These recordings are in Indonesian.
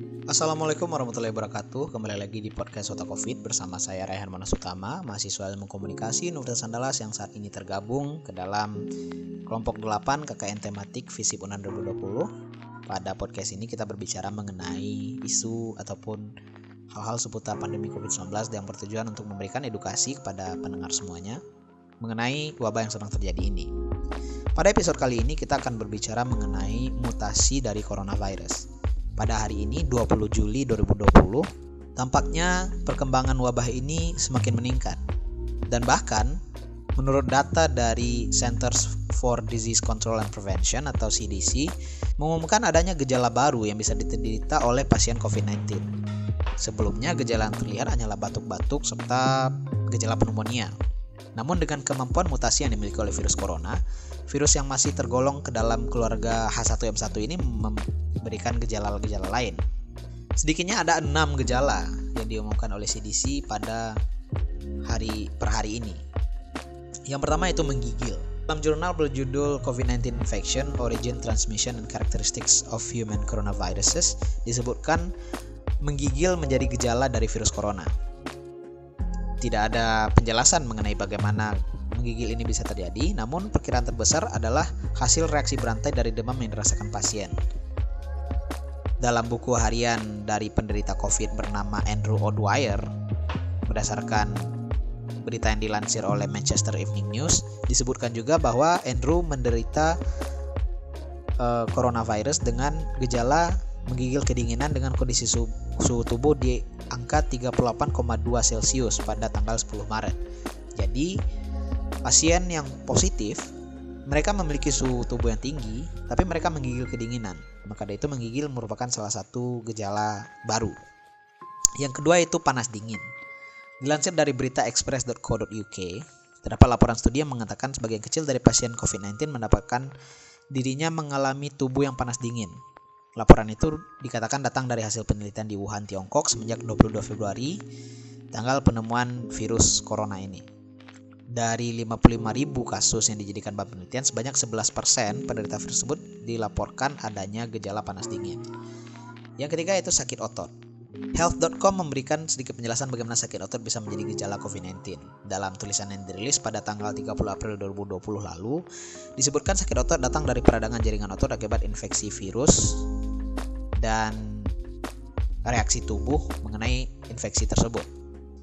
Assalamualaikum warahmatullahi wabarakatuh Kembali lagi di podcast Sota Covid bersama saya Raihan Manas Utama Mahasiswa Ilmu Komunikasi Universitas Andalas yang saat ini tergabung ke dalam kelompok 8 KKN tematik Visip UNAN 2020 Pada podcast ini kita berbicara mengenai isu ataupun hal-hal seputar pandemi COVID-19 yang bertujuan untuk memberikan edukasi kepada pendengar semuanya mengenai wabah yang sedang terjadi ini. Pada episode kali ini kita akan berbicara mengenai mutasi dari coronavirus. Pada hari ini 20 Juli 2020, tampaknya perkembangan wabah ini semakin meningkat. Dan bahkan menurut data dari Centers for Disease Control and Prevention atau CDC mengumumkan adanya gejala baru yang bisa diderita oleh pasien COVID-19. Sebelumnya gejala yang terlihat hanyalah batuk-batuk serta gejala pneumonia. Namun dengan kemampuan mutasi yang dimiliki oleh virus corona, virus yang masih tergolong ke dalam keluarga H1N1 ini memberikan gejala-gejala lain. Sedikitnya ada enam gejala yang diumumkan oleh CDC pada hari per hari ini. Yang pertama itu menggigil. Dalam jurnal berjudul COVID-19 Infection, Origin, Transmission, and Characteristics of Human Coronaviruses disebutkan menggigil menjadi gejala dari virus corona tidak ada penjelasan mengenai bagaimana menggigil ini bisa terjadi, namun perkiraan terbesar adalah hasil reaksi berantai dari demam yang dirasakan pasien. Dalam buku harian dari penderita COVID bernama Andrew O'Dwyer, berdasarkan berita yang dilansir oleh Manchester Evening News, disebutkan juga bahwa Andrew menderita uh, coronavirus dengan gejala menggigil kedinginan dengan kondisi suhu tubuh di angka 38,2 Celcius pada tanggal 10 Maret. Jadi, pasien yang positif mereka memiliki suhu tubuh yang tinggi, tapi mereka menggigil kedinginan. Maka dari itu menggigil merupakan salah satu gejala baru. Yang kedua itu panas dingin. Dilansir dari berita express.co.uk, terdapat laporan studi yang mengatakan sebagian kecil dari pasien COVID-19 mendapatkan dirinya mengalami tubuh yang panas dingin. Laporan itu dikatakan datang dari hasil penelitian di Wuhan, Tiongkok semenjak 22 Februari, tanggal penemuan virus corona ini. Dari 55.000 kasus yang dijadikan bahan penelitian, sebanyak 11% penderita virus tersebut dilaporkan adanya gejala panas dingin. Yang ketiga itu sakit otot. Health.com memberikan sedikit penjelasan bagaimana sakit otot bisa menjadi gejala COVID-19. Dalam tulisan yang dirilis pada tanggal 30 April 2020 lalu, disebutkan sakit otot datang dari peradangan jaringan otot akibat infeksi virus dan reaksi tubuh mengenai infeksi tersebut.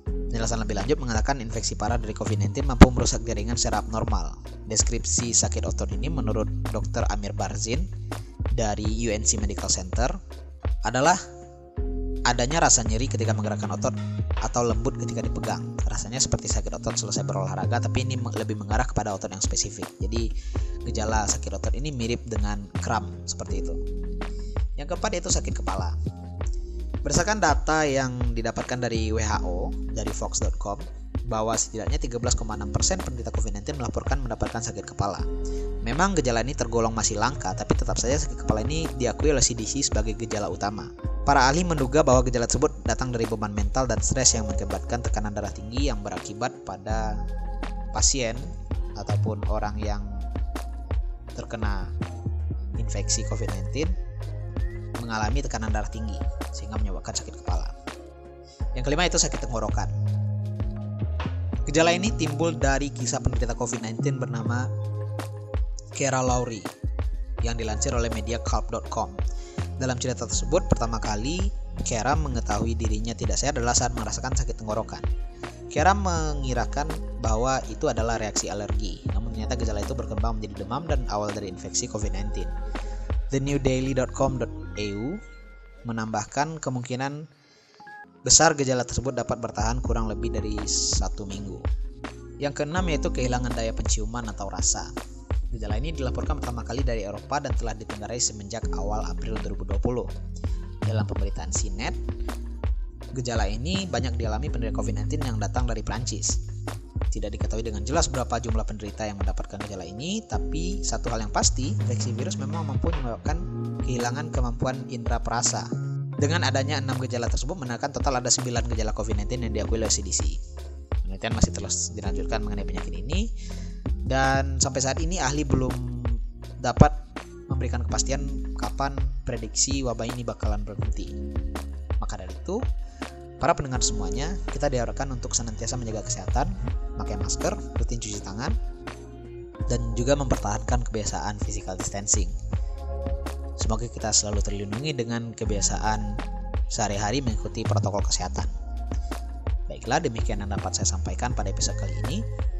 Penjelasan lebih lanjut mengatakan infeksi parah dari COVID-19 mampu merusak jaringan secara abnormal. Deskripsi sakit otot ini menurut Dr. Amir Barzin dari UNC Medical Center adalah adanya rasa nyeri ketika menggerakkan otot atau lembut ketika dipegang. Rasanya seperti sakit otot selesai berolahraga, tapi ini lebih mengarah kepada otot yang spesifik. Jadi gejala sakit otot ini mirip dengan kram seperti itu. Yang keempat yaitu sakit kepala. Berdasarkan data yang didapatkan dari WHO dari Fox.com bahwa setidaknya 13,6% penderita COVID-19 melaporkan mendapatkan sakit kepala. Memang gejala ini tergolong masih langka, tapi tetap saja sakit kepala ini diakui oleh CDC sebagai gejala utama. Para ahli menduga bahwa gejala tersebut datang dari beban mental dan stres yang mengakibatkan tekanan darah tinggi yang berakibat pada pasien ataupun orang yang terkena infeksi COVID-19 mengalami tekanan darah tinggi sehingga menyebabkan sakit kepala. Yang kelima itu sakit tenggorokan. Gejala ini timbul dari kisah penderita COVID-19 bernama Kera Lowry yang dilansir oleh media Culp.com. Dalam cerita tersebut, pertama kali Kera mengetahui dirinya tidak sehat adalah saat merasakan sakit tenggorokan. Kera mengirakan bahwa itu adalah reaksi alergi, namun ternyata gejala itu berkembang menjadi demam dan awal dari infeksi COVID-19. TheNewDaily.com.au menambahkan kemungkinan besar gejala tersebut dapat bertahan kurang lebih dari satu minggu. Yang keenam yaitu kehilangan daya penciuman atau rasa. Gejala ini dilaporkan pertama kali dari Eropa dan telah ditenggarai semenjak awal April 2020. Dalam pemberitaan CNET, gejala ini banyak dialami penderita COVID-19 yang datang dari Prancis. Tidak diketahui dengan jelas berapa jumlah penderita yang mendapatkan gejala ini, tapi satu hal yang pasti, infeksi virus memang mampu menyebabkan kehilangan kemampuan indera perasa. Dengan adanya enam gejala tersebut menandakan total ada 9 gejala COVID-19 yang diakui oleh CDC. Penelitian masih terus dilanjutkan mengenai penyakit ini dan sampai saat ini ahli belum dapat memberikan kepastian kapan prediksi wabah ini bakalan berhenti. Maka dari itu, para pendengar semuanya, kita diharapkan untuk senantiasa menjaga kesehatan, pakai masker, rutin cuci tangan, dan juga mempertahankan kebiasaan physical distancing. Semoga kita selalu terlindungi dengan kebiasaan sehari-hari mengikuti protokol kesehatan. Baiklah, demikian yang dapat saya sampaikan pada episode kali ini.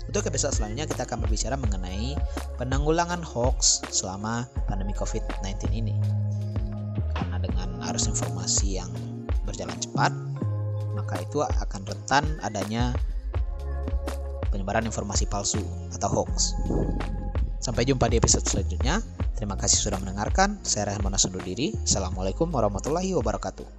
Untuk episode selanjutnya kita akan berbicara mengenai penanggulangan hoax selama pandemi COVID-19 ini. Karena dengan arus informasi yang berjalan cepat, maka itu akan rentan adanya penyebaran informasi palsu atau hoax. Sampai jumpa di episode selanjutnya. Terima kasih sudah mendengarkan. Saya Rehan Monas diri. Assalamualaikum warahmatullahi wabarakatuh.